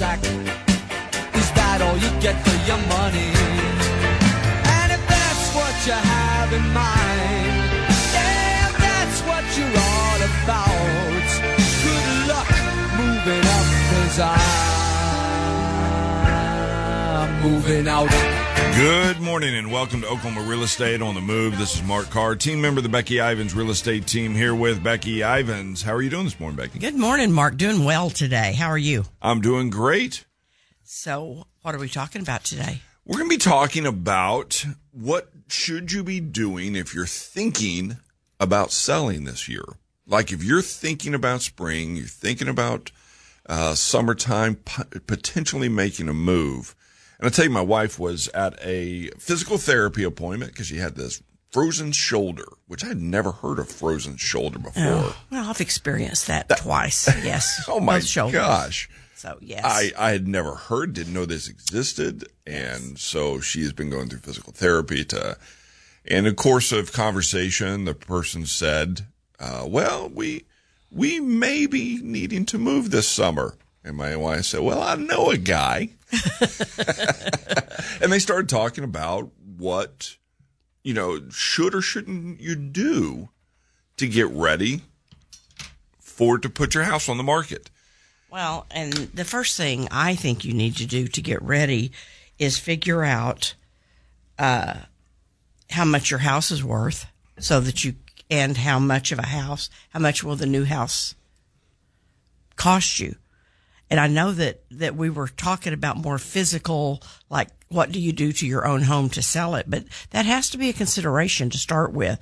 sack. Is that all you get for your money? And if that's what you have in mind, yeah, if that's what you're all about. Good luck moving up, cause I'm moving out. Good morning and welcome to Oklahoma Real Estate on the Move. This is Mark Carr, team member of the Becky Ivans Real Estate Team here with Becky Ivans. How are you doing this morning, Becky? Good morning, Mark. Doing well today. How are you? I'm doing great. So, what are we talking about today? We're going to be talking about what should you be doing if you're thinking about selling this year. Like if you're thinking about spring, you're thinking about uh, summertime, p- potentially making a move. And I tell you, my wife was at a physical therapy appointment because she had this frozen shoulder, which I had never heard of frozen shoulder before. Oh, well, I've experienced that, twice. Yes. Oh my gosh. So, yes. I, I had never heard, didn't know this existed. And so she has been going through physical therapy to, in the course of conversation, the person said, uh, well, we, we may be needing to move this summer. And my wife said, well, I know a guy. and they started talking about what, you know, should or shouldn't you do to get ready for to put your house on the market. well, and the first thing I think you need to do to get ready is figure out uh, how much your house is worth so that you, and how much of a house, how much will the new house cost you? And I know that, that we were talking about more physical, like what do you do to your own home to sell it? But that has to be a consideration to start with.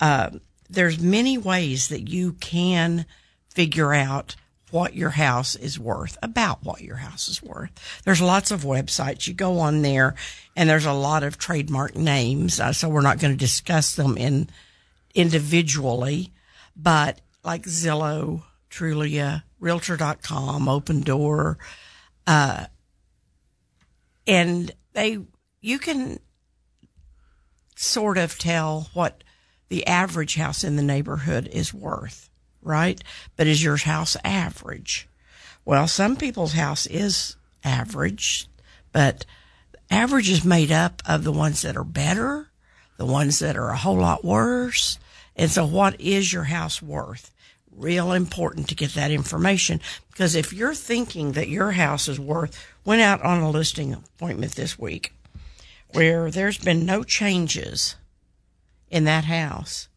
Uh, there's many ways that you can figure out what your house is worth, about what your house is worth. There's lots of websites. You go on there and there's a lot of trademark names. Uh, so we're not going to discuss them in individually, but like Zillow, Trulia, Realtor.com, Opendoor, uh, and they, you can sort of tell what the average house in the neighborhood is worth, right? But is your house average? Well, some people's house is average, but average is made up of the ones that are better, the ones that are a whole lot worse. And so what is your house worth? Real important to get that information because if you're thinking that your house is worth, went out on a listing appointment this week where there's been no changes in that house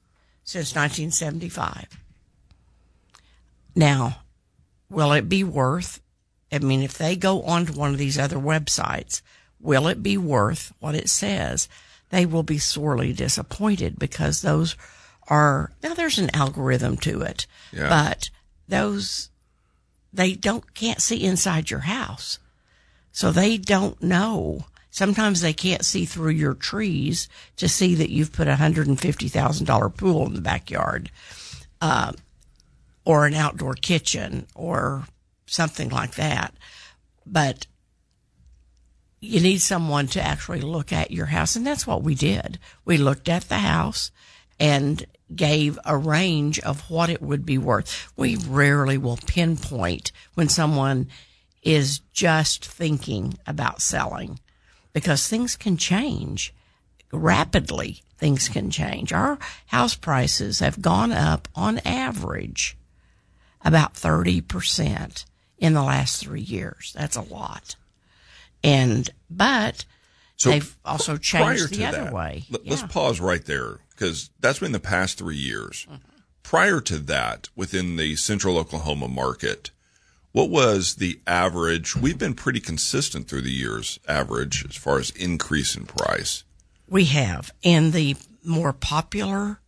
since 1975. Now, will it be worth, I mean, if they go onto one of these other websites, will it be worth what it says? They will be sorely disappointed because those are, now there's an algorithm to it, Yeah. but those, they don't, can't see inside your house. So they don't know. Sometimes they can't see through your trees to see that you've put a hundred and fifty thousand dollar pool in the backyard, uh, or an outdoor kitchen or something like that. But you need someone to actually look at your house. And that's what we did. We looked at the house and gave a range of what it would be worth. We rarely will pinpoint when someone is just thinking about selling because things can change rapidly. Things can change. Our house prices have gone up on average about 30% in the last three years. That's a lot. And, but So they've also changed the to other that, way. let- Yeah. Let's pause right there because that's been the past three years. Mm-hmm. Prior to that, within the central Oklahoma market, what was the average? We've been pretty consistent through the years, average as far as increase in price. We have in the more popular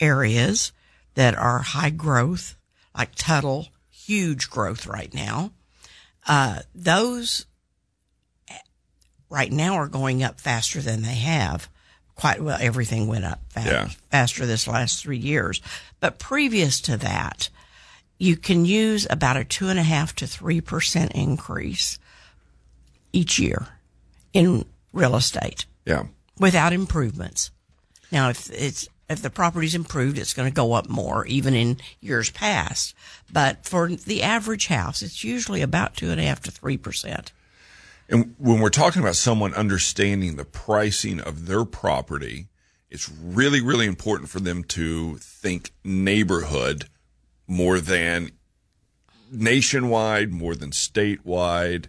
areas that are high growth, like Tuttle, huge growth right now. Uh, those right now are going up faster than they have. Quite well, everything went up fa- Yeah. faster this last three years. But previous to that, you can use about a two and a half to three percent increase each year in real estate Yeah. without improvements. Now, if it's if the property's improved, it's going to go up more, even in years past. But for the average house, it's usually about two and a half to three percent. And when we're talking about someone understanding the pricing of their property, it's really, really important for them to think neighborhood more than nationwide, more than statewide.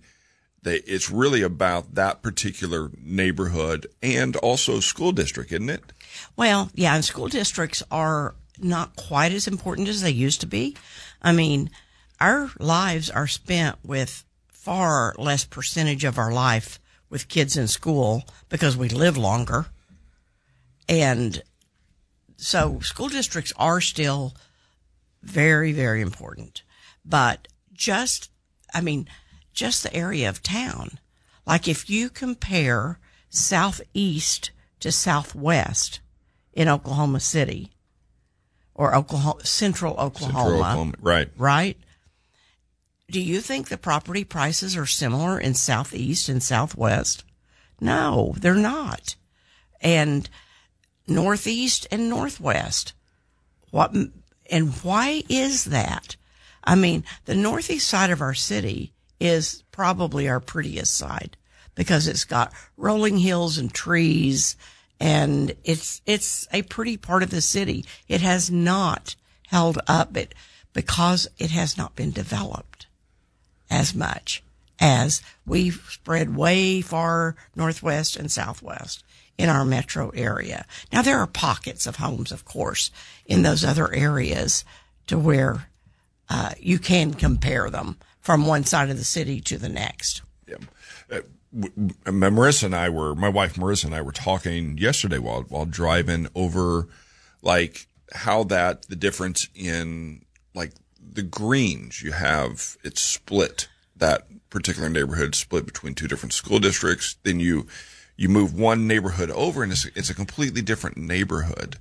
They, it's really about that particular neighborhood and also school district, isn't it? Well, yeah, and school districts are not quite as important as they used to be. I mean, our lives are spent with far less percentage of our life with kids in school because we live longer. And so school districts are still very, very important. But just, I mean, just the area of town. Like if you compare southeast to southwest in Oklahoma City or Oklahoma, central Oklahoma, Central Oklahoma, right. right? Do you think the property prices are similar in southeast and southwest? No, they're not. And northeast and northwest. What and why is that? I mean, the northeast side of our city is probably our prettiest side because it's got rolling hills and trees and it's it's a pretty part of the city. It has not held up it because it has not been developed as much as we've spread way far northwest and southwest in our metro area. Now there are pockets of homes, of course, in those other areas to where uh, you can compare them from one side of the city to the next. Yeah. Uh, Marissa and I were, my wife Marissa and I were talking yesterday while, while driving over like how that, the difference in like the greens you have, it's split that particular neighborhood split between two different school districts. Then you, you move one neighborhood over and it's, it's a completely different neighborhood.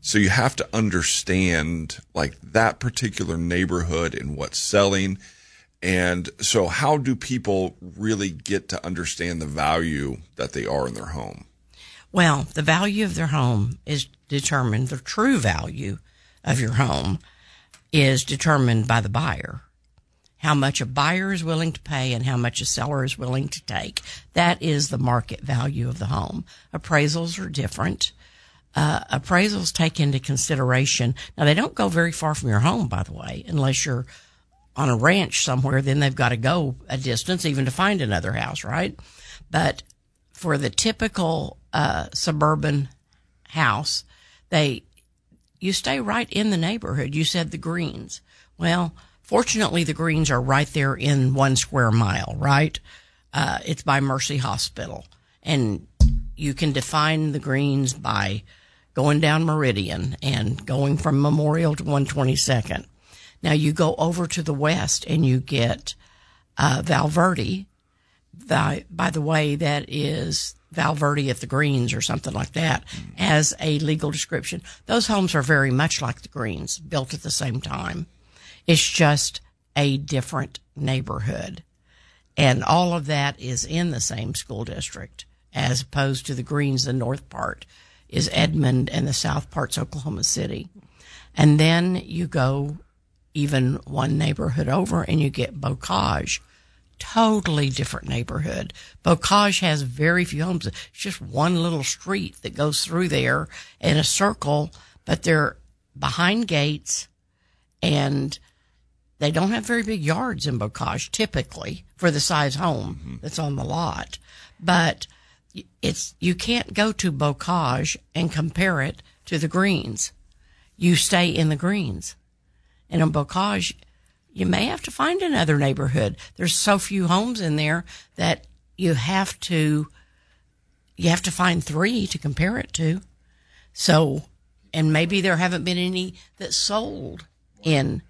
So you have to understand like that particular neighborhood and what's selling. And so how do people really get to understand the value that they are in their home? Well, the value of their home is determined, the true value of your home is determined by the buyer. How much a buyer is willing to pay and how much a seller is willing to take. That is the market value of the home. Appraisals are different. Uh, appraisals take into consideration. Now they don't go very far from your home, by the way, unless you're on a ranch somewhere, then they've got to go a distance even to find another house, right? But for the typical uh, suburban house, they you stay right in the neighborhood. You said the greens. Well, fortunately, the greens are right there in one square mile, right? Uh, it's by Mercy Hospital, and you can define the greens by going down Meridian and going from Memorial to 122nd. Now you go over to the west and you get uh, Valverde. By, by the way, that is Valverde at the Greens or something like that as a legal description. Those homes are very much like the Greens, built at the same time. It's just a different neighborhood. And all of that is in the same school district as opposed to the Greens, the north part is Edmond and the south part's Oklahoma City. And then you go even one neighborhood over and you get Bocage. Totally different neighborhood. Bocage has very few homes. It's just one little street that goes through there in a circle, but they're behind gates and they don't have very big yards in Bocage typically for the size home mm-hmm. that's on the lot. But it's, you can't go to Bocage and compare it to the greens. You stay in the greens. And in Bocage, you may have to find another neighborhood. There's so few homes in there that you have to, you have to find three to compare it to. So, and maybe there haven't been any that sold in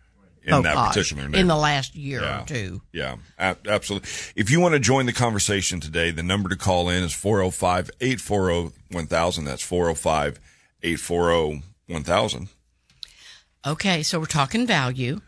in that particular in the last year yeah. or two. Yeah, absolutely. If you want to join the conversation today, the number to call in is 405 840 1000. That's 405 840 1000. Okay, so we're talking value,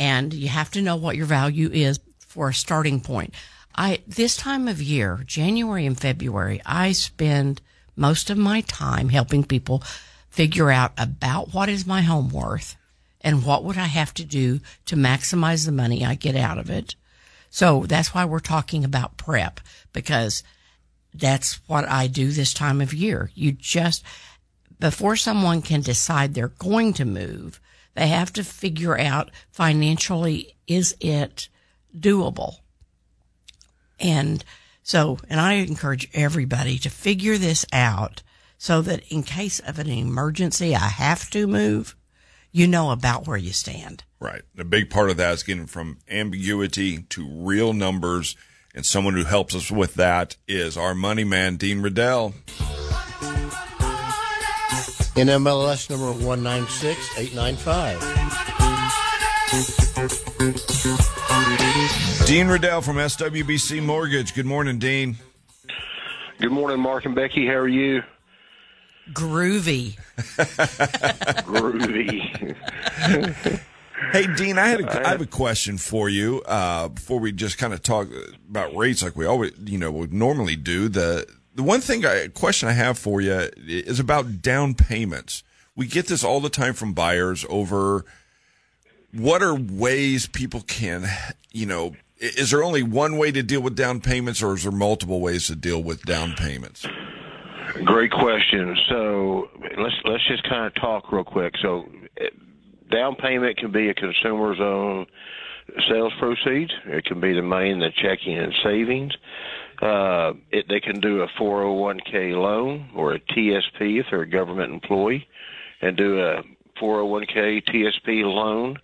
and you have to know what your value is for a starting point. I this time of year, January and February, I spend most of my time helping people figure out about what is my home worth and what would I have to do to maximize the money I get out of it. So that's why we're talking about prep because that's what I do this time of year. You just, before someone can decide they're going to move, they have to figure out financially, is it doable? And so, and I encourage everybody to figure this out so that in case of an emergency, I have to move, you know about where you stand. Right. A big part of that is getting from ambiguity to real numbers. And someone who helps us with that is our money man, Dean Riddell. NMLS number 196895. Dean Riddell from SWBC Mortgage. Good morning, Dean. Good morning, Mark and Becky. How are you? Groovy. Groovy. hey, Dean, I had a, I have a question for you uh, before we just kind of talk about rates like we always, you know, would normally do. The the one thing I question I have for you is about down payments. We get this all the time from buyers over what are ways people can, you know, is there only one way to deal with down payments or is there multiple ways to deal with down payments? Great question. So let's let's just kind of talk real quick. So eh, down payment can be a consumer's own sales proceeds. It can be the money in the checking and savings. Uh, it, they can do a 401k loan or a TSP if they're a government employee, and do a 401k TSP loan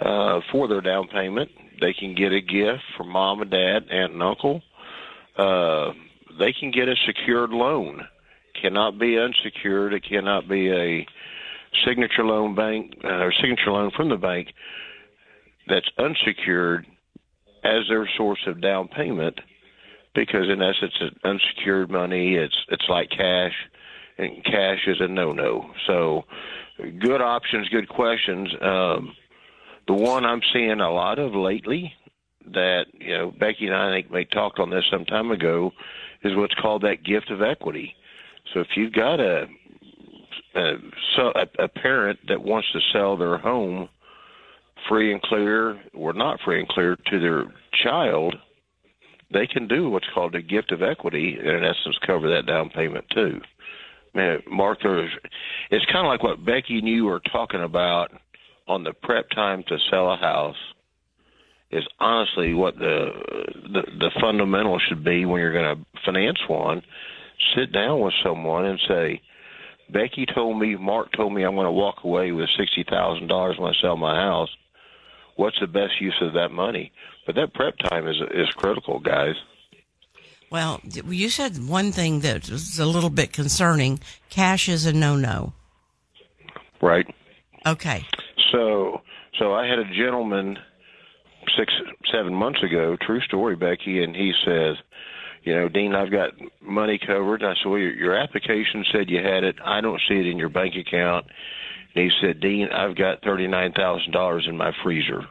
uh, for their down payment. They can get a gift from mom and dad, aunt and uncle. Uh, they can get a secured loan cannot be unsecured. It cannot be a signature loan bank uh, or signature loan from the bank that's unsecured as their source of down payment because in essence it's unsecured money. It's it's like cash and cash is a no no so good options good questions. Um the one i'm seeing a lot of lately that you know becky and i think we talked on this some time ago is what's called that gift of equity. So if you've got a a, a parent that wants to sell their home free and clear or not free and clear to their child, they can do what's called a gift of equity and in essence cover that down payment too. Man, Mark, there's, it's kind of like what Becky and you were talking about on the prep time to sell a house is honestly what the the, the fundamental should be when you're going to finance one sit down with someone and say, Becky told me, Mark told me I'm going to walk away with sixty thousand dollars when I sell my house. What's the best use of that money? But that prep time is is critical, guys. Well, you said one thing that was a little bit concerning. Cash is a no no. Right. Okay. So, so I had a gentleman six, seven months ago. True story, Becky, and he says, you know, Dean, I've got money covered. I said, well, your, your application said you had it. I don't see it in your bank account. And he said, Dean, I've got $39,000 in my freezer.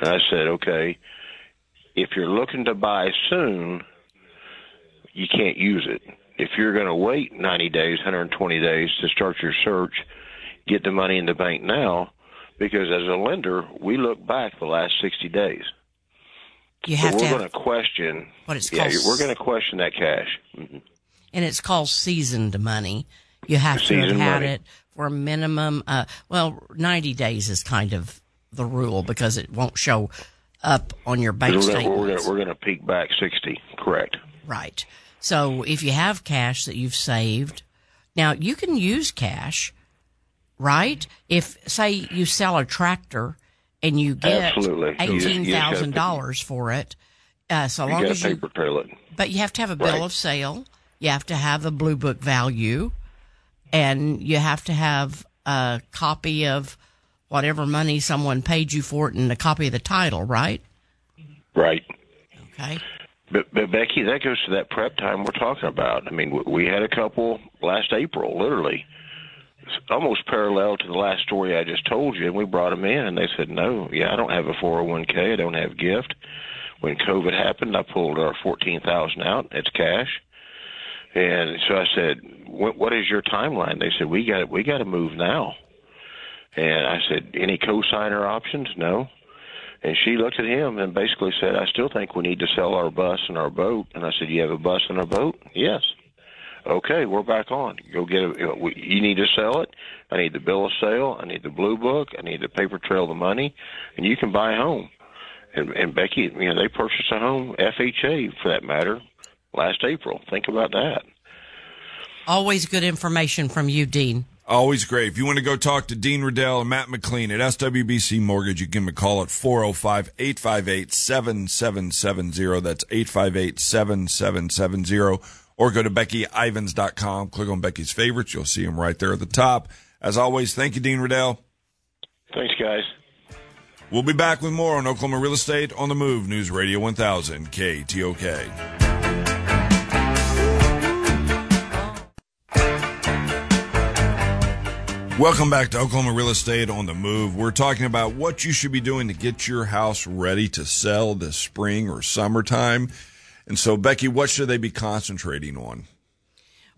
And I said, okay, if you're looking to buy soon, you can't use it. If you're going to wait 90 days, 120 days to start your search, get the money in the bank now, because as a lender, we look back the last 60 days. You have so we're to going to question what it's yeah, called. we're going to question that cash. Mm-hmm. and it's called seasoned money. You have to have had money. it for a minimum. Uh, well, ninety days is kind of the rule because it won't show up on your bank statement. we're going to peek back 60, correct? Right. So if you have cash that you've saved, now you can use cash, right? If say you sell a tractor and you get Absolutely. You just- you just eighteen thousand dollars for it, uh, so long as you, paper trail it. but you have to have a bill Right. of sale. You have to have the blue book value, and you have to have a copy of whatever money someone paid you for it, and a copy of the title, right? Right. Okay. But, but Becky, that goes to that prep time we're talking about. I mean, we- had a couple last April, literally, almost parallel to the last story I just told you, and we brought them in, and they said, "No, yeah, I don't have a 401k, I don't have gift." When COVID happened, I pulled our fourteen thousand out. It's cash, And so I said, what, what is your timeline? They said, we got we got to move now. And I said, any co-signer options? No. And she looked at him and basically said, I still think we need to sell our bus and our boat. And I said, you have a bus and a boat? Yes. Okay, we're back on. Go get it. You need to sell it. I need the bill of sale. I need the blue book. I need the paper trail of the money, and you can buy a home. And, and Becky, you know, they purchased a home, FHA for that matter, last April. Think about that. Always good information from you, Dean. Always great. If you want to go talk to Dean Riddell and Matt McLean at SWBC Mortgage, you can give them a call at 405 858 7770. That's 858 7770. Or go to BeckyIvans.com. Click on Becky's favorites. You'll see them right there at the top. As always, thank you, Dean Riddell. Thanks, guys. We'll be back with more on Oklahoma Real Estate on the Move, News Radio 1000, KTOK. Welcome back to Oklahoma Real Estate on the Move. We're talking about what you should be doing to get your house ready to sell this spring or summertime. And so, Becky, what should they be concentrating on?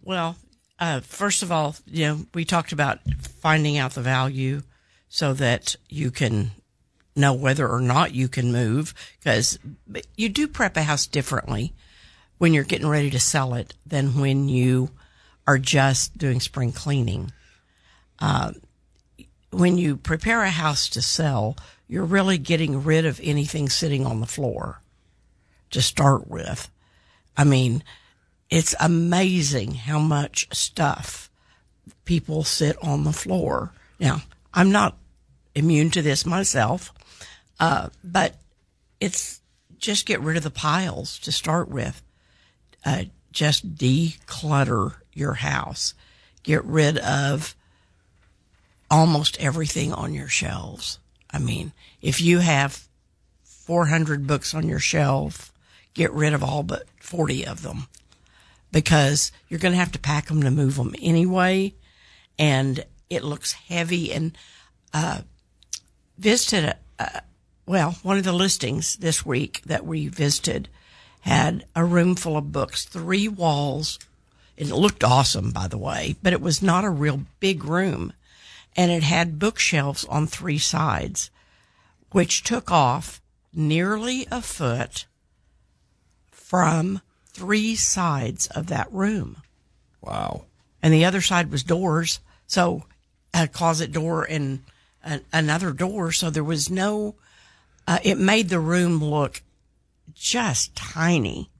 Well, uh, first of all, you know, we talked about finding out the value so that you can know whether or not you can move because you do prep a house differently when you're getting ready to sell it than when you are just doing spring cleaning. Uh, when you prepare a house to sell, you're really getting rid of anything sitting on the floor to start with. I mean, it's amazing how much stuff people sit on the floor. Now, I'm not immune to this myself, uh, but it's just get rid of the piles to start with. Uh, just declutter your house. Get rid of almost everything on your shelves. I mean, if you have 400 books on your shelf, get rid of all but 40 of them because you're going to have to pack them to move them anyway. And it looks heavy and, uh, visited, uh, well, one of the listings this week that we visited had a room full of books, three walls. It looked awesome, by the way, but it was not a real big room and it had bookshelves on three sides, which took off nearly a foot from three sides of that room. Wow. And the other side was doors. So a closet door and a, another door. So there was no, uh, it made the room look just tiny.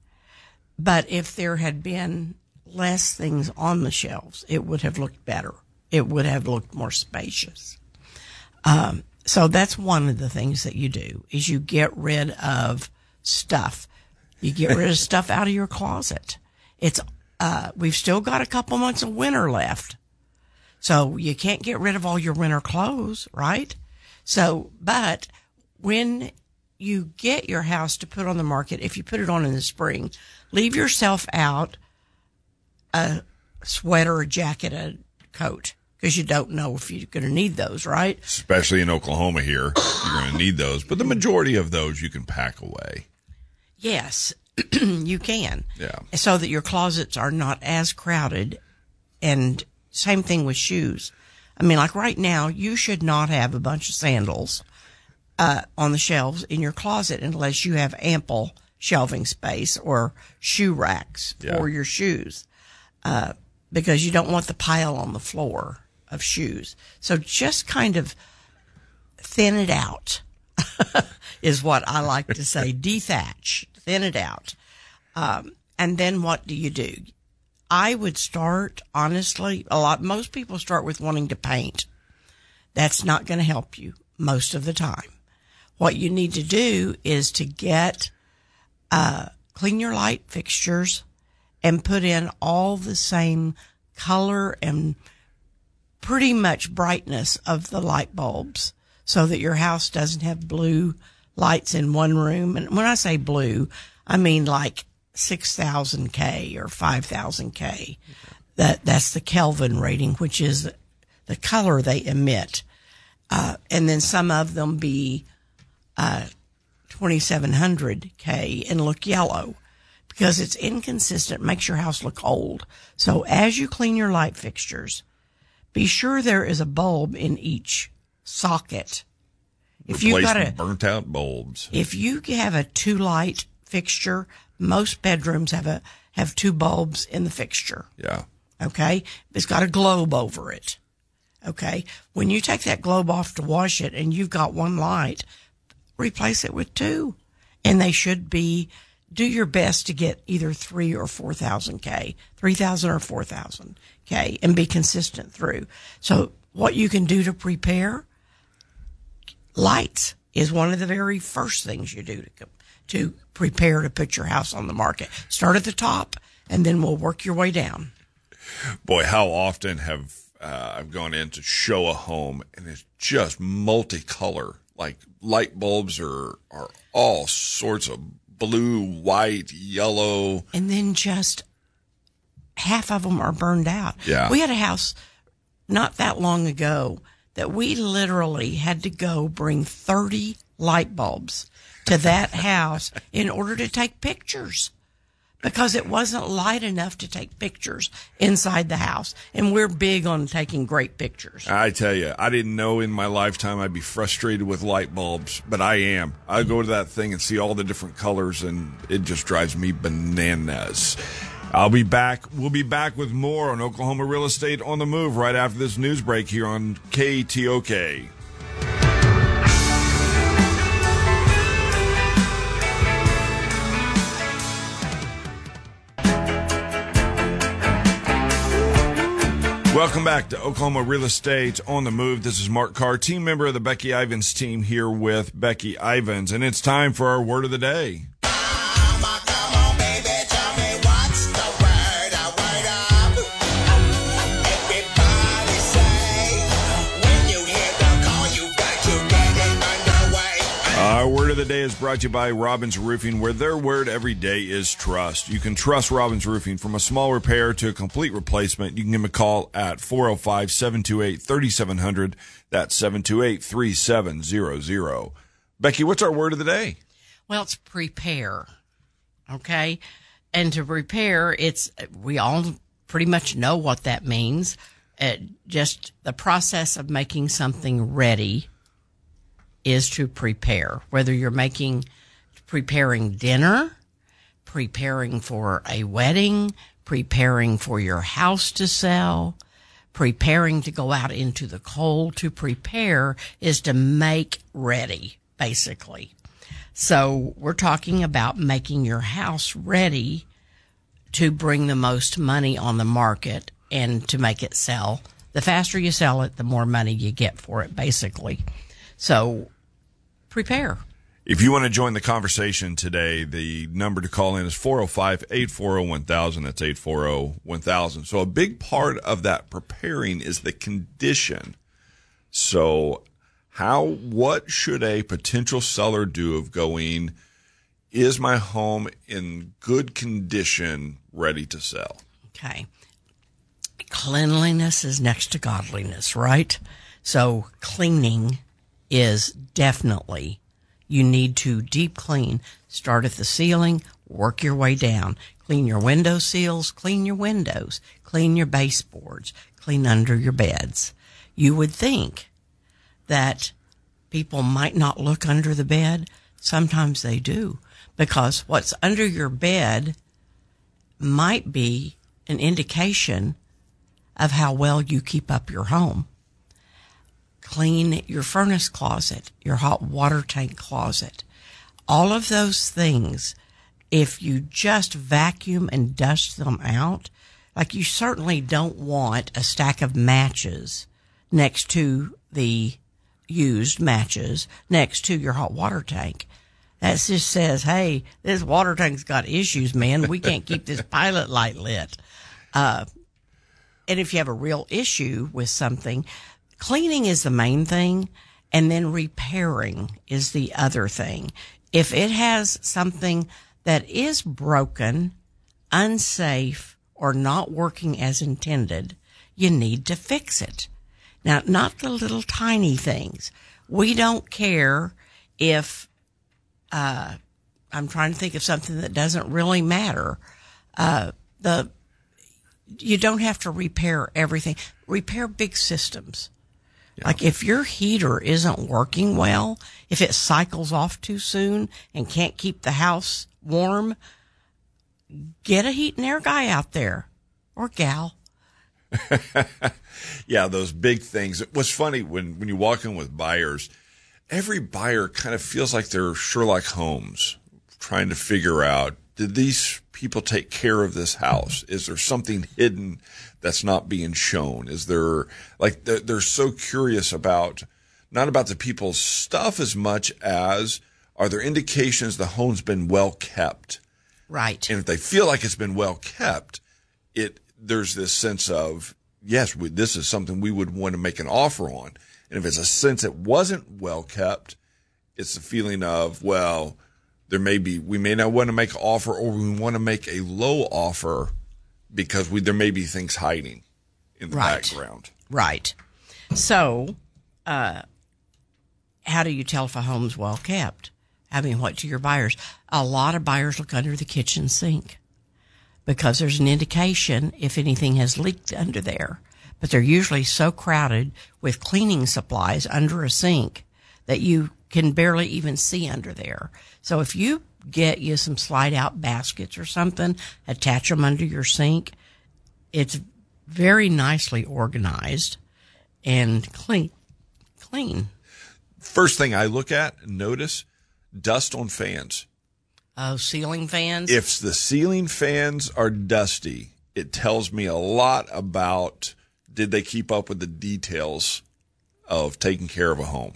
But if there had been less things on the shelves, it would have looked better it would have looked more spacious. Um, so that's one of the things that you do is you get rid of stuff. You get rid of stuff out of your closet. It's, uh, we've still got a couple months of winter left. So you can't get rid of all your winter clothes, right? So, but when you get your house to put on the market, if you put it on in the spring, leave yourself out a sweater, a jacket, a coat because you don't know if you're going to need those, right? Especially in Oklahoma here, you're going to need those. But the majority of those you can pack away. Yes, you can. Yeah. So that your closets are not as crowded. And same thing with shoes. I mean, like right now, you should not have a bunch of sandals uh, on the shelves in your closet unless you have ample shelving space or shoe racks Yeah. for your shoes, uh, because you don't want the pile on the floor of shoes. So just kind of thin it out is what I like to say. Dethatch, thin it out. Um, and then what do you do? I would start, honestly, a lot, most people start with wanting to paint. That's not going to help you most of the time. What you need to do is to get, uh, clean your light fixtures and put in all the same color and pretty much brightness of the light bulbs so that your house doesn't have blue lights in one room. And when I say blue, I mean like 6000 K or 5000 K. That, that's the Kelvin rating, which is the color they emit. Uh, and then some of them be, uh, 2700 K and look yellow because it's inconsistent, makes your house look old. So as you clean your light fixtures, be sure there is a bulb in each socket. If you've got a, burnt out bulbs. if you have a two light fixture, most bedrooms have a, have two bulbs in the fixture. Yeah. Okay. It's got a globe over it. Okay. When you take that globe off to wash it and you've got one light, replace it with two. And they should be, do your best to get either three or 4,000 K, 3,000 or 4,000 K and be consistent through. So what you can do to prepare lights is one of the very first things you do to, to prepare to put your house on the market. Start at the top and then we'll work your way down. Boy, how often have uh, I've gone in to show a home and it's just multicolor. Like light bulbs are are all sorts of blue, white, yellow. and then just half of them are burned out. Yeah. We had a house not that long ago that we literally had to go bring 30 light bulbs to that house in order to take pictures because it wasn't light enough to take pictures inside the house. And we're big on taking great pictures. I tell you, I didn't know in my lifetime I'd be frustrated with light bulbs, but I am. I go to that thing and see all the different colors, and it just drives me bananas. I'll be back. We'll be back with more on Oklahoma real estate on the move right after this news break here on KTOK. Welcome back to Oklahoma Real Estate on the Move. This is Mark Carr, team member of the Becky Ivans team here with Becky Ivans, and it's time for our word of the day. The day is brought to you by Robbins Roofing, where their word every day is trust. You can trust Robbins Roofing from a small repair to a complete replacement. You can give them a call at 405 728 3700. That's 728 3700. Becky, what's our word of the day? Well, it's prepare. Okay. And to prepare, it's, we all pretty much know what that means. Uh, just the process of making something ready is to prepare, whether you're making, preparing dinner, preparing for a wedding, preparing for your house to sell, preparing to go out into the cold. To prepare is to make ready, basically. So we're talking about making your house ready to bring the most money on the market and to make it sell. The faster you sell it, the more money you get for it, basically. So prepare. If you want to join the conversation today, the number to call in is 405 840 1000. That's 840 1000. So a big part of that preparing is the condition. So, how, what should a potential seller do of going, is my home in good condition, ready to sell? Okay. Cleanliness is next to godliness, right? So cleaning is definitely, you need to deep clean. Start at the ceiling, work your way down. Clean your window seals, clean your windows, clean your baseboards, clean under your beds. You would think that people might not look under the bed. Sometimes they do because what's under your bed might be an indication of how well you keep up your home. Clean your furnace closet, your hot water tank closet. All of those things, if you just vacuum and dust them out, like you certainly don't want a stack of matches next to the used matches next to your hot water tank. That just says, hey, this water tank's got issues, man. We can't keep this pilot light lit. Uh, and if you have a real issue with something, cleaning is the main thing, and then repairing is the other thing. If it has something that is broken, unsafe, or not working as intended, you need to fix it. Now, not the little tiny things. We don't care if, uh, I'm trying to think of something that doesn't really matter. Uh, the you don't have to repair everything. Repair big systems. Like if your heater isn't working well, if it cycles off too soon and can't keep the house warm, get a heat and air guy out there or gal. Yeah, those big things. It was funny when, when you walk in with buyers, every buyer kind of feels like they're Sherlock Holmes trying to figure out did these people take care of this house? Is there something hidden that's not being shown? Is there like they're, they're so curious about not about the people's stuff as much as are there indications the home's been well kept? Right. And if they feel like it's been well kept, it there's this sense of yes, we, this is something we would want to make an offer on. And if it's a sense it wasn't well kept, it's the feeling of well, there may be we may not want to make an offer or we want to make a low offer because we there may be things hiding in the Right. background. Right. So, uh, how do you tell if a home's well kept? I mean, what to your buyers? A lot of buyers look under the kitchen sink because there's an indication if anything has leaked under there. But they're usually so crowded with cleaning supplies under a sink that you can barely even see under there. So if you get you some slide out baskets or something, attach them under your sink, it's very nicely organized and clean. Clean. First thing I look at, notice dust on fans. Oh, ceiling fans. if the ceiling fans are dusty, it tells me a lot about did they keep up with the details of taking care of a home.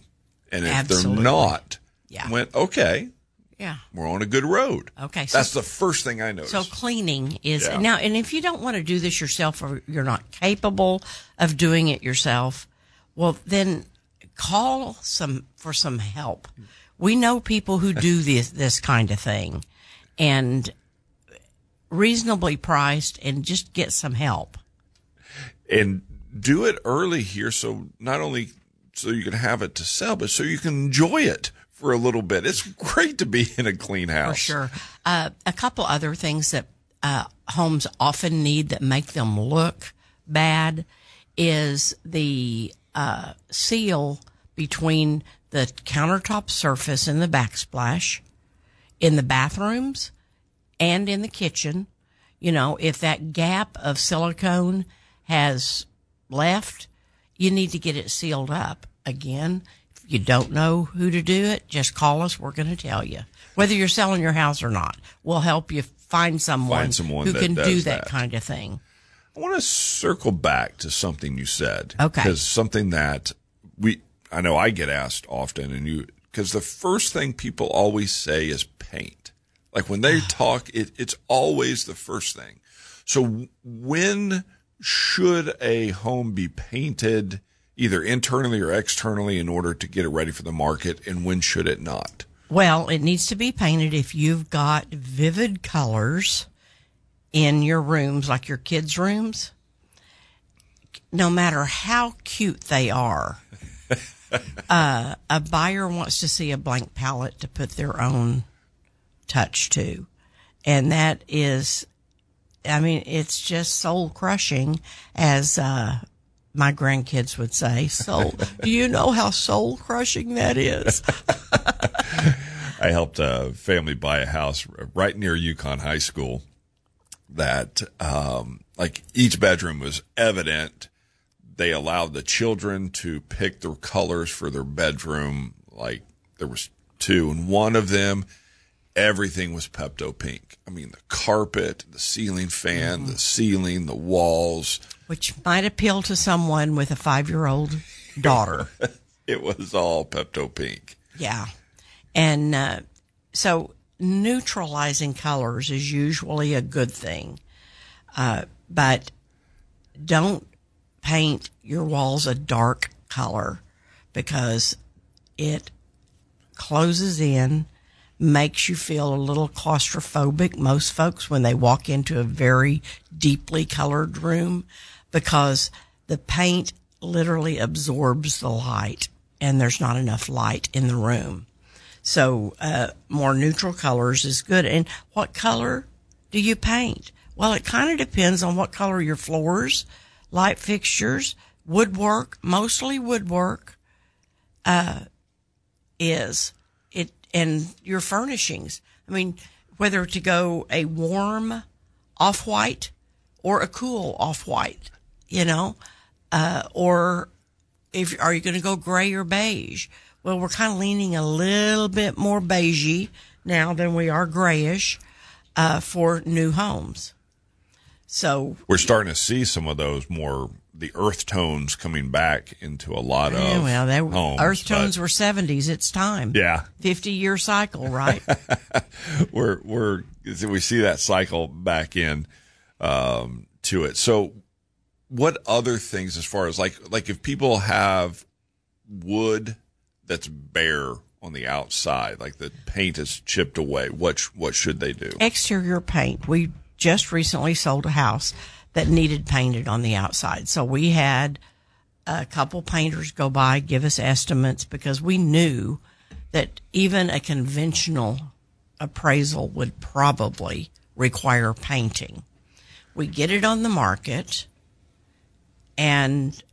And if Absolutely. they're not, Yeah. went okay, yeah. we're on a good road. Okay, so- that's the first thing I noticed. So cleaning is Yeah. now, and if you don't want to do this yourself or you're not capable of doing it yourself, well, then call some for some help. We know people who do this this kind of thing, and reasonably priced, and just get some help. and do it early here, so not only so you can have it to sell, but so you can enjoy it for a little bit. It's great to be in a clean house. For sure. Uh, a couple other things that uh, homes often need that make them look bad is the uh, seal between the countertop surface and the backsplash in the bathrooms and in the kitchen. You know, if that gap of silicone has left, you need to get it sealed up again. If you don't know who to do it, just call us. We're going to tell you. Whether you're selling your house or not, we'll help you find someone, Find someone who can do that, that. kind of thing. I want to circle back to something you said. Okay. Because something that we, I know I get asked often, and you, because the first thing people always say is paint. Like when they ah. talk, it, it's always the first thing. So when should a home be painted, either internally or externally, in order to get it ready for the market, and when should it not? Well, it needs to be painted if you've got vivid colors in your rooms, like your kids' rooms. No matter how cute they are, uh, a buyer wants to see a blank palette to put their own touch to. And that is, I mean, it's just soul crushing, as uh, my grandkids would say. So, Do you know how soul crushing that is? I helped a family buy a house right near Yukon High School that, um, like each bedroom was evident. They allowed the children to pick their colors for their bedroom. Like there was two and one of them, everything was Pepto pink. I mean, the carpet, the ceiling fan, the ceiling, the walls. Which might appeal to someone with a five year old daughter. It was all Pepto pink. yeah. And uh, so neutralizing colors is usually a good thing. Uh, but don't paint your walls a dark color because it closes in, makes you feel a little claustrophobic. Most folks, when they walk into a very deeply colored room, because the paint literally absorbs the light and there's not enough light in the room. So, uh, more neutral colors is good. And what color do you paint? Well, it kind of depends on what color your floors, light fixtures, woodwork, mostly woodwork, uh, is it, and your furnishings. I mean, whether to go a warm off white or a cool off white, you know, uh, or if are you going to go gray or beige? Well, we're kind of leaning a little bit more beigey now than we are grayish uh, for new homes. So We're starting to see some of those more the earth tones coming back into a lot yeah, of well, they, homes, earth but tones were seventies. It's time. Yeah, fifty year cycle, right? we're we're we see that cycle back in um, to it. So, what other things as far as like like if people have wood that's bare on the outside, like the paint is chipped away, what what should they do? exterior paint. We just recently sold a house that needed painted on the outside. So we had a couple painters go by, give us estimates because we knew that even a conventional appraisal would probably require painting. We get it on the market and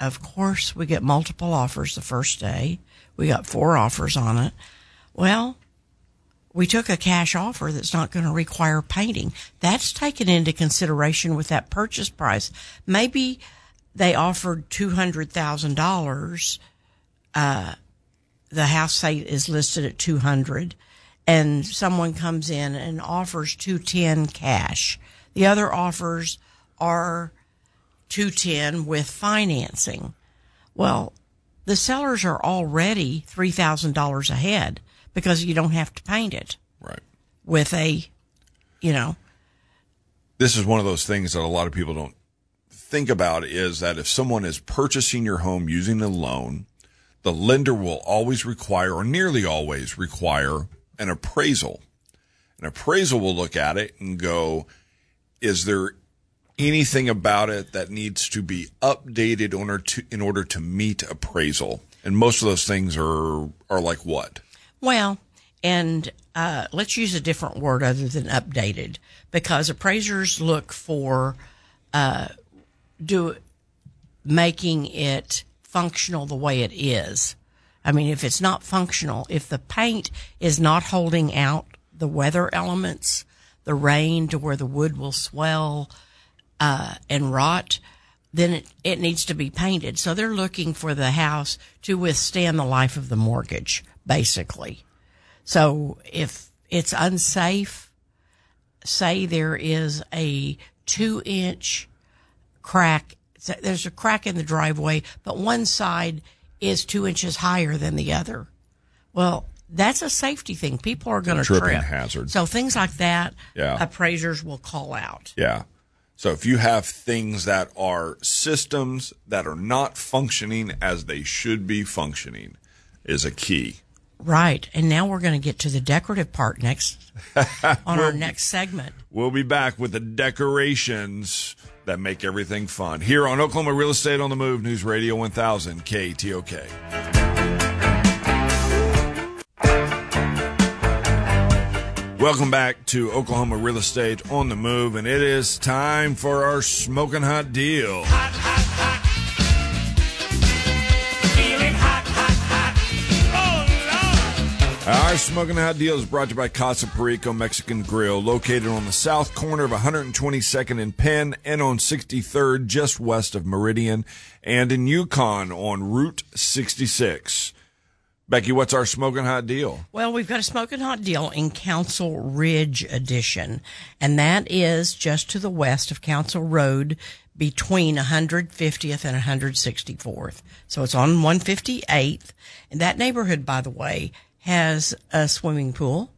of course we get multiple offers the first day. We got four offers on it. Well, we took a cash offer that's not going to require painting. That's taken into consideration with that purchase price. Maybe they offered two hundred thousand dollars. Uh, the house site is listed at two hundred, and someone comes in and offers two ten cash. The other offers are two ten with financing. Well, the sellers are already three thousand dollars ahead because you don't have to paint it Right. with a, you know, this is one of those things that a lot of people don't think about is that if someone is purchasing your home using a loan, the lender will always require or nearly always require an appraisal. An appraisal will look at it and go, is there anything about it that needs to be updated in order to, in order to meet appraisal? And most of those things are, are like what? Well, and uh, let's use a different word other than updated because appraisers look for uh, do making it functional the way it is. I mean, if it's not functional, if the paint is not holding out the weather elements, the rain to where the wood will swell uh, and rot, then it, it needs to be painted. So they're looking for the house to withstand the life of the mortgage, basically. So if it's unsafe, say there is a two inch crack, there's a crack in the driveway, but one side is two inches higher than the other. Well, that's a safety thing. People are going to trip. hazard. So things like that, Yeah. appraisers will call out. Yeah. So if you have things that are systems that are not functioning as they should be functioning is a key. Right. And now we're going to get to the decorative part next on our next segment. We'll be back with the decorations that make everything fun here on Oklahoma Real Estate on the Move News Radio 1000 KTOK. Welcome back to Oklahoma Real Estate on the Move, and it is time for our smoking hot deal. Hot, hot, hot. Oh, our smoking hot deal is brought to you by Casa Perico Mexican Grill, located on the south corner of 122nd and Penn, and on 63rd, just west of Meridian, and in Yukon on Route 66. Becky, what's our smoking hot deal? Well, we've got a smoking hot deal in Council Ridge Addition, and that is just to the west of Council Road between 150th and 164th. So it's on 158th. And that neighborhood, by the way, has a swimming pool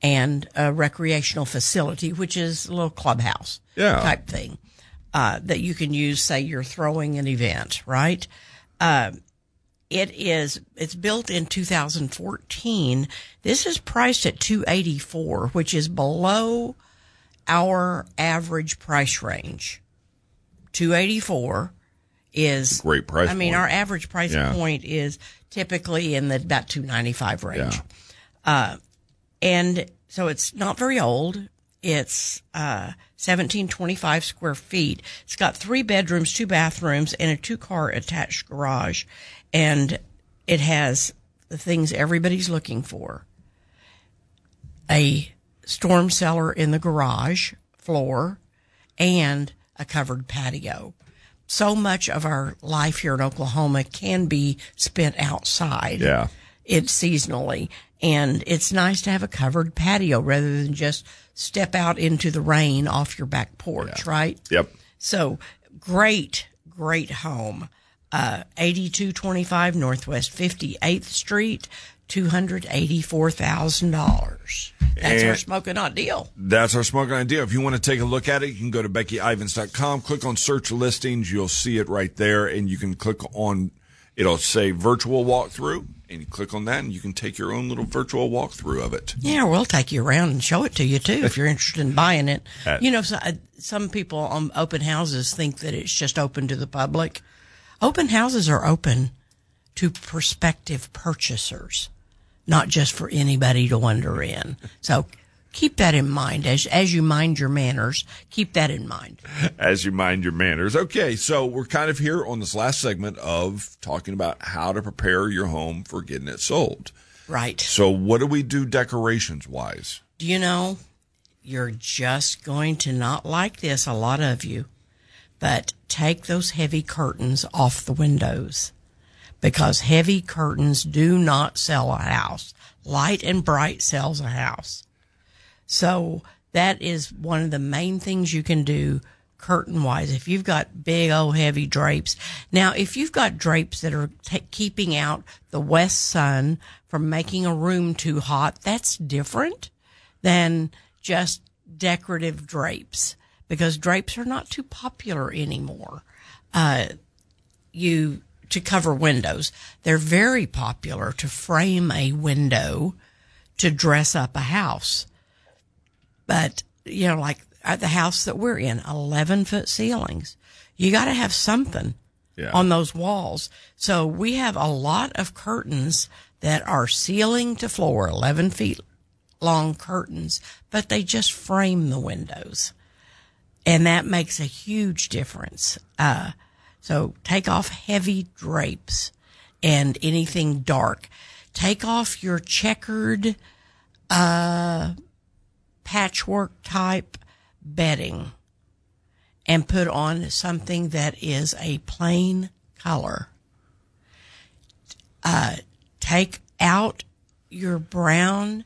and a recreational facility, which is a little clubhouse Yeah. type thing, uh, that you can use, say you're throwing an event, right? Uh, it is it's built in 2014 this is priced at 284 which is below our average price range 284 is Great price I mean, point. our average price Yeah. point is typically in the about two ninety five range. Yeah. and so it's not very old. It's uh, seventeen twenty five square feet. It's got three bedrooms, two bathrooms, and a two car attached garage, and it has the things everybody's looking for: a storm cellar in the garage floor, and a covered patio. So much of our life here in Oklahoma can be spent outside Yeah. it's seasonally and it's nice to have a covered patio rather than just step out into the rain off your back porch, right? Yep. So great, great home. Uh, 8225 Northwest 58th Street, $284,000. That's our smoking hot deal. That's our smoking idea. If you want to take a look at it, you can go to BeckyIvans.com, click on search listings. You'll see it right there, and you can click on, it'll say virtual walkthrough, and you click on that, and you can take your own little virtual walkthrough of it. Yeah, we'll take you around and show it to you too if you're interested in buying it. You know, so, uh, some people on open houses think that it's just open to the public. Open houses are open to prospective purchasers, not just for anybody to wander in. So keep that in mind as as you mind your manners. Keep that in mind. as you mind your manners. Okay, so we're kind of here on this last segment of talking about how to prepare your home for getting it sold. Right. So, what do we do decorations wise? Do you know you're just going to not like this, a lot of you, but take those heavy curtains off the windows because heavy curtains do not sell a house. Light and bright sells a house. So that is one of the main things you can do curtain wise. If you've got big old heavy drapes. Now, if you've got drapes that are ta keeping out the west sun from making a room too hot, that's different than just decorative drapes because drapes are not too popular anymore. Uh, you to cover windows. They're very popular to frame a window to dress up a house. But, you know, like at the house that we're in, 11 foot ceilings. You got to have something Yeah. on those walls. So we have a lot of curtains that are ceiling to floor, 11 feet long curtains, but they just frame the windows. And that makes a huge difference. Uh, so take off heavy drapes and anything dark. Take off your checkered, uh, patchwork type bedding and put on something that is a plain color. Uh, take out your brown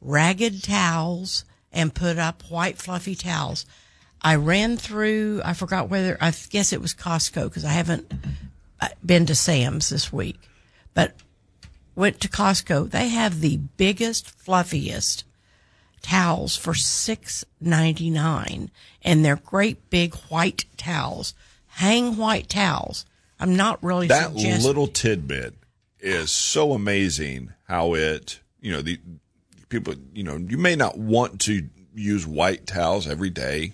ragged towels and put up white fluffy towels. I ran through, I forgot whether, I guess it was Costco because I haven't uh, been to Sam's this week, but went to Costco. They have the biggest, fluffiest towels for six ninety nine, and they're great big white towels. Hang white towels. I'm not really sure. That suggesting- little tidbit is so amazing how it, you know, the people, you know, you may not want to use white towels every day,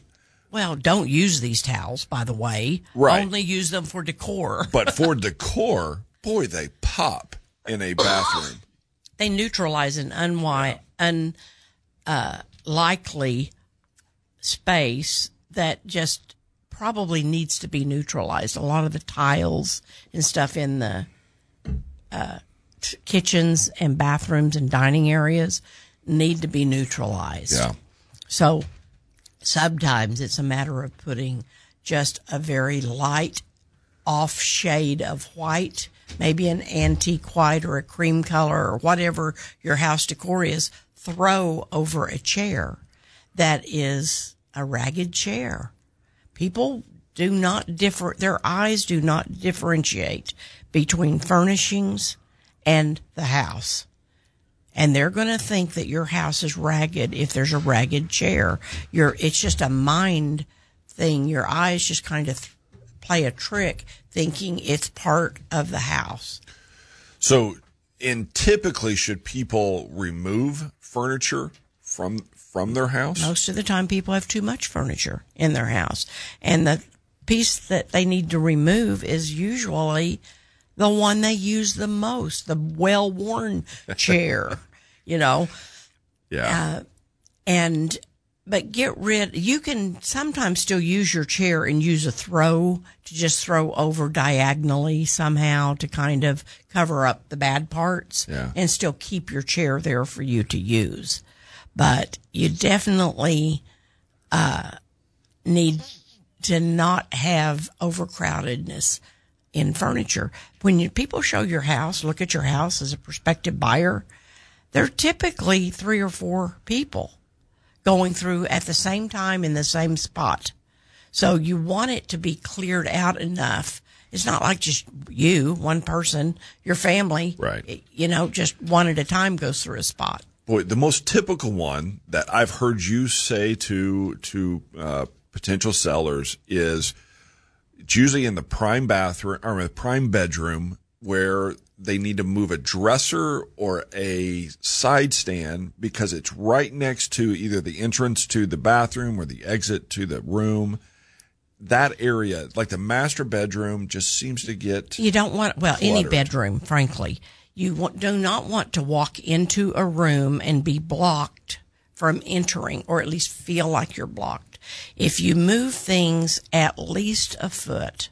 Well, don't use these towels, by the way. Right. Only use them for decor. but for decor, boy, they pop in a bathroom. They neutralize an unwi- un, uh, space that just probably needs to be neutralized. A lot of the tiles and stuff in the uh, t- kitchens and bathrooms and dining areas need to be neutralized. Yeah. So sometimes it's a matter of putting just a very light off shade of white, maybe an antique white or a cream color or whatever your house decor is, throw over a chair that is a ragged chair. People do not differ, their eyes do not differentiate between furnishings and the house and they're going to think that your house is ragged if there's a ragged chair. You're, it's just a mind thing. Your eyes just kind of th- play a trick thinking it's part of the house. So, and typically, should people remove furniture from from their house? Most of the time people have too much furniture in their house and the piece that they need to remove is usually the one they use the most, the well worn chair, you know, Yeah. and but get rid you can sometimes still use your chair and use a throw to just throw over diagonally somehow to kind of cover up the bad parts Yeah. and still keep your chair there for you to use but you definitely uh, need to not have overcrowdedness in furniture when you, people show your house look at your house as a prospective buyer they're typically three or four people going through at the same time in the same spot. So you want it to be cleared out enough. It's not like just you, one person, your family, Right. You know, just one at a time goes through a spot. Boy, the most typical one that I've heard you say to to uh, potential sellers is it's usually in the prime bathroom or the prime bedroom where they need to move a dresser or a side stand because it's right next to either the entrance to the bathroom or the exit to the room. That area, like the master bedroom, just seems to get You don't want, well, any bedroom, frankly. You want, do not want to walk into a room and be blocked from entering, or at least feel like you're blocked. If you move things at least a foot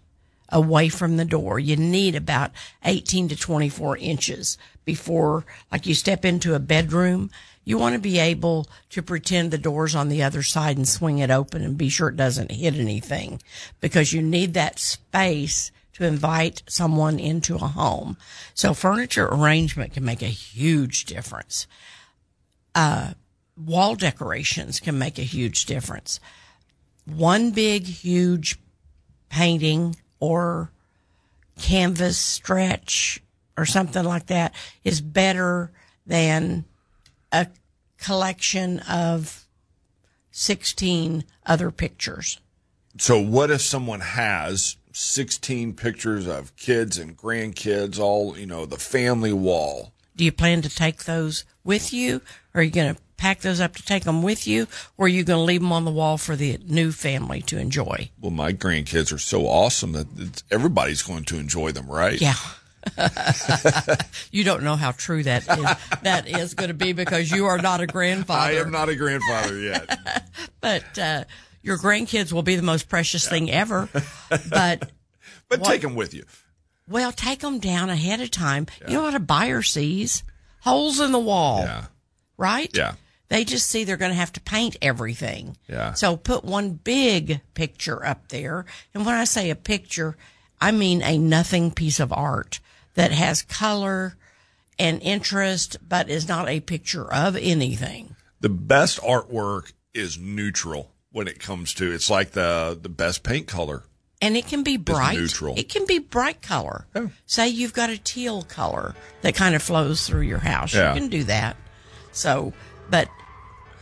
away from the door, you need about 18 to 24 inches before, like you step into a bedroom. You want to be able to pretend the door's on the other side and swing it open and be sure it doesn't hit anything because you need that space to invite someone into a home. So furniture arrangement can make a huge difference. Uh, wall decorations can make a huge difference. One big, huge painting or canvas stretch or something like that is better than a collection of 16 other pictures. So what if someone has 16 pictures of kids and grandkids, all, you know, the family wall? Do you plan to take those with you? Or are you going to pack those up to take them with you? Or are you going to leave them on the wall for the new family to enjoy? Well, my grandkids are so awesome that it's, everybody's going to enjoy them, right? Yeah. you don't know how true that is. That is going to be because you are not a grandfather. I am not a grandfather yet. but uh, your grandkids will be the most precious thing ever. But But take them with you. well, take them down ahead of time. You know what a buyer sees? Holes in the wall, Yeah. right? Yeah. They just see they're going to have to paint everything. Yeah. So put one big picture up there. And when I say a picture, I mean a nothing piece of art that has color and interest, but is not a picture of anything. The best artwork is neutral when it comes to it's like the the best paint color. And it can be bright. neutral. It can be bright color. Say you've got a teal color that kind of flows through your house. Yeah. You can do that. So, but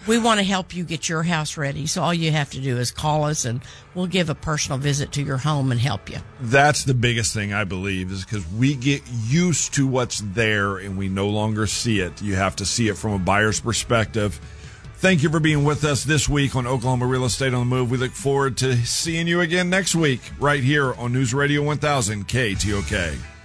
we want to help you get your house ready. So all you have to do is call us and we'll give a personal visit to your home and help you. That's the biggest thing I believe is because we get used to what's there and we no longer see it. You have to see it from a buyer's perspective. Thank you for being with us this week on Oklahoma Real Estate on the Move. We look forward to seeing you again next week right here on News Radio 1000 KTOK.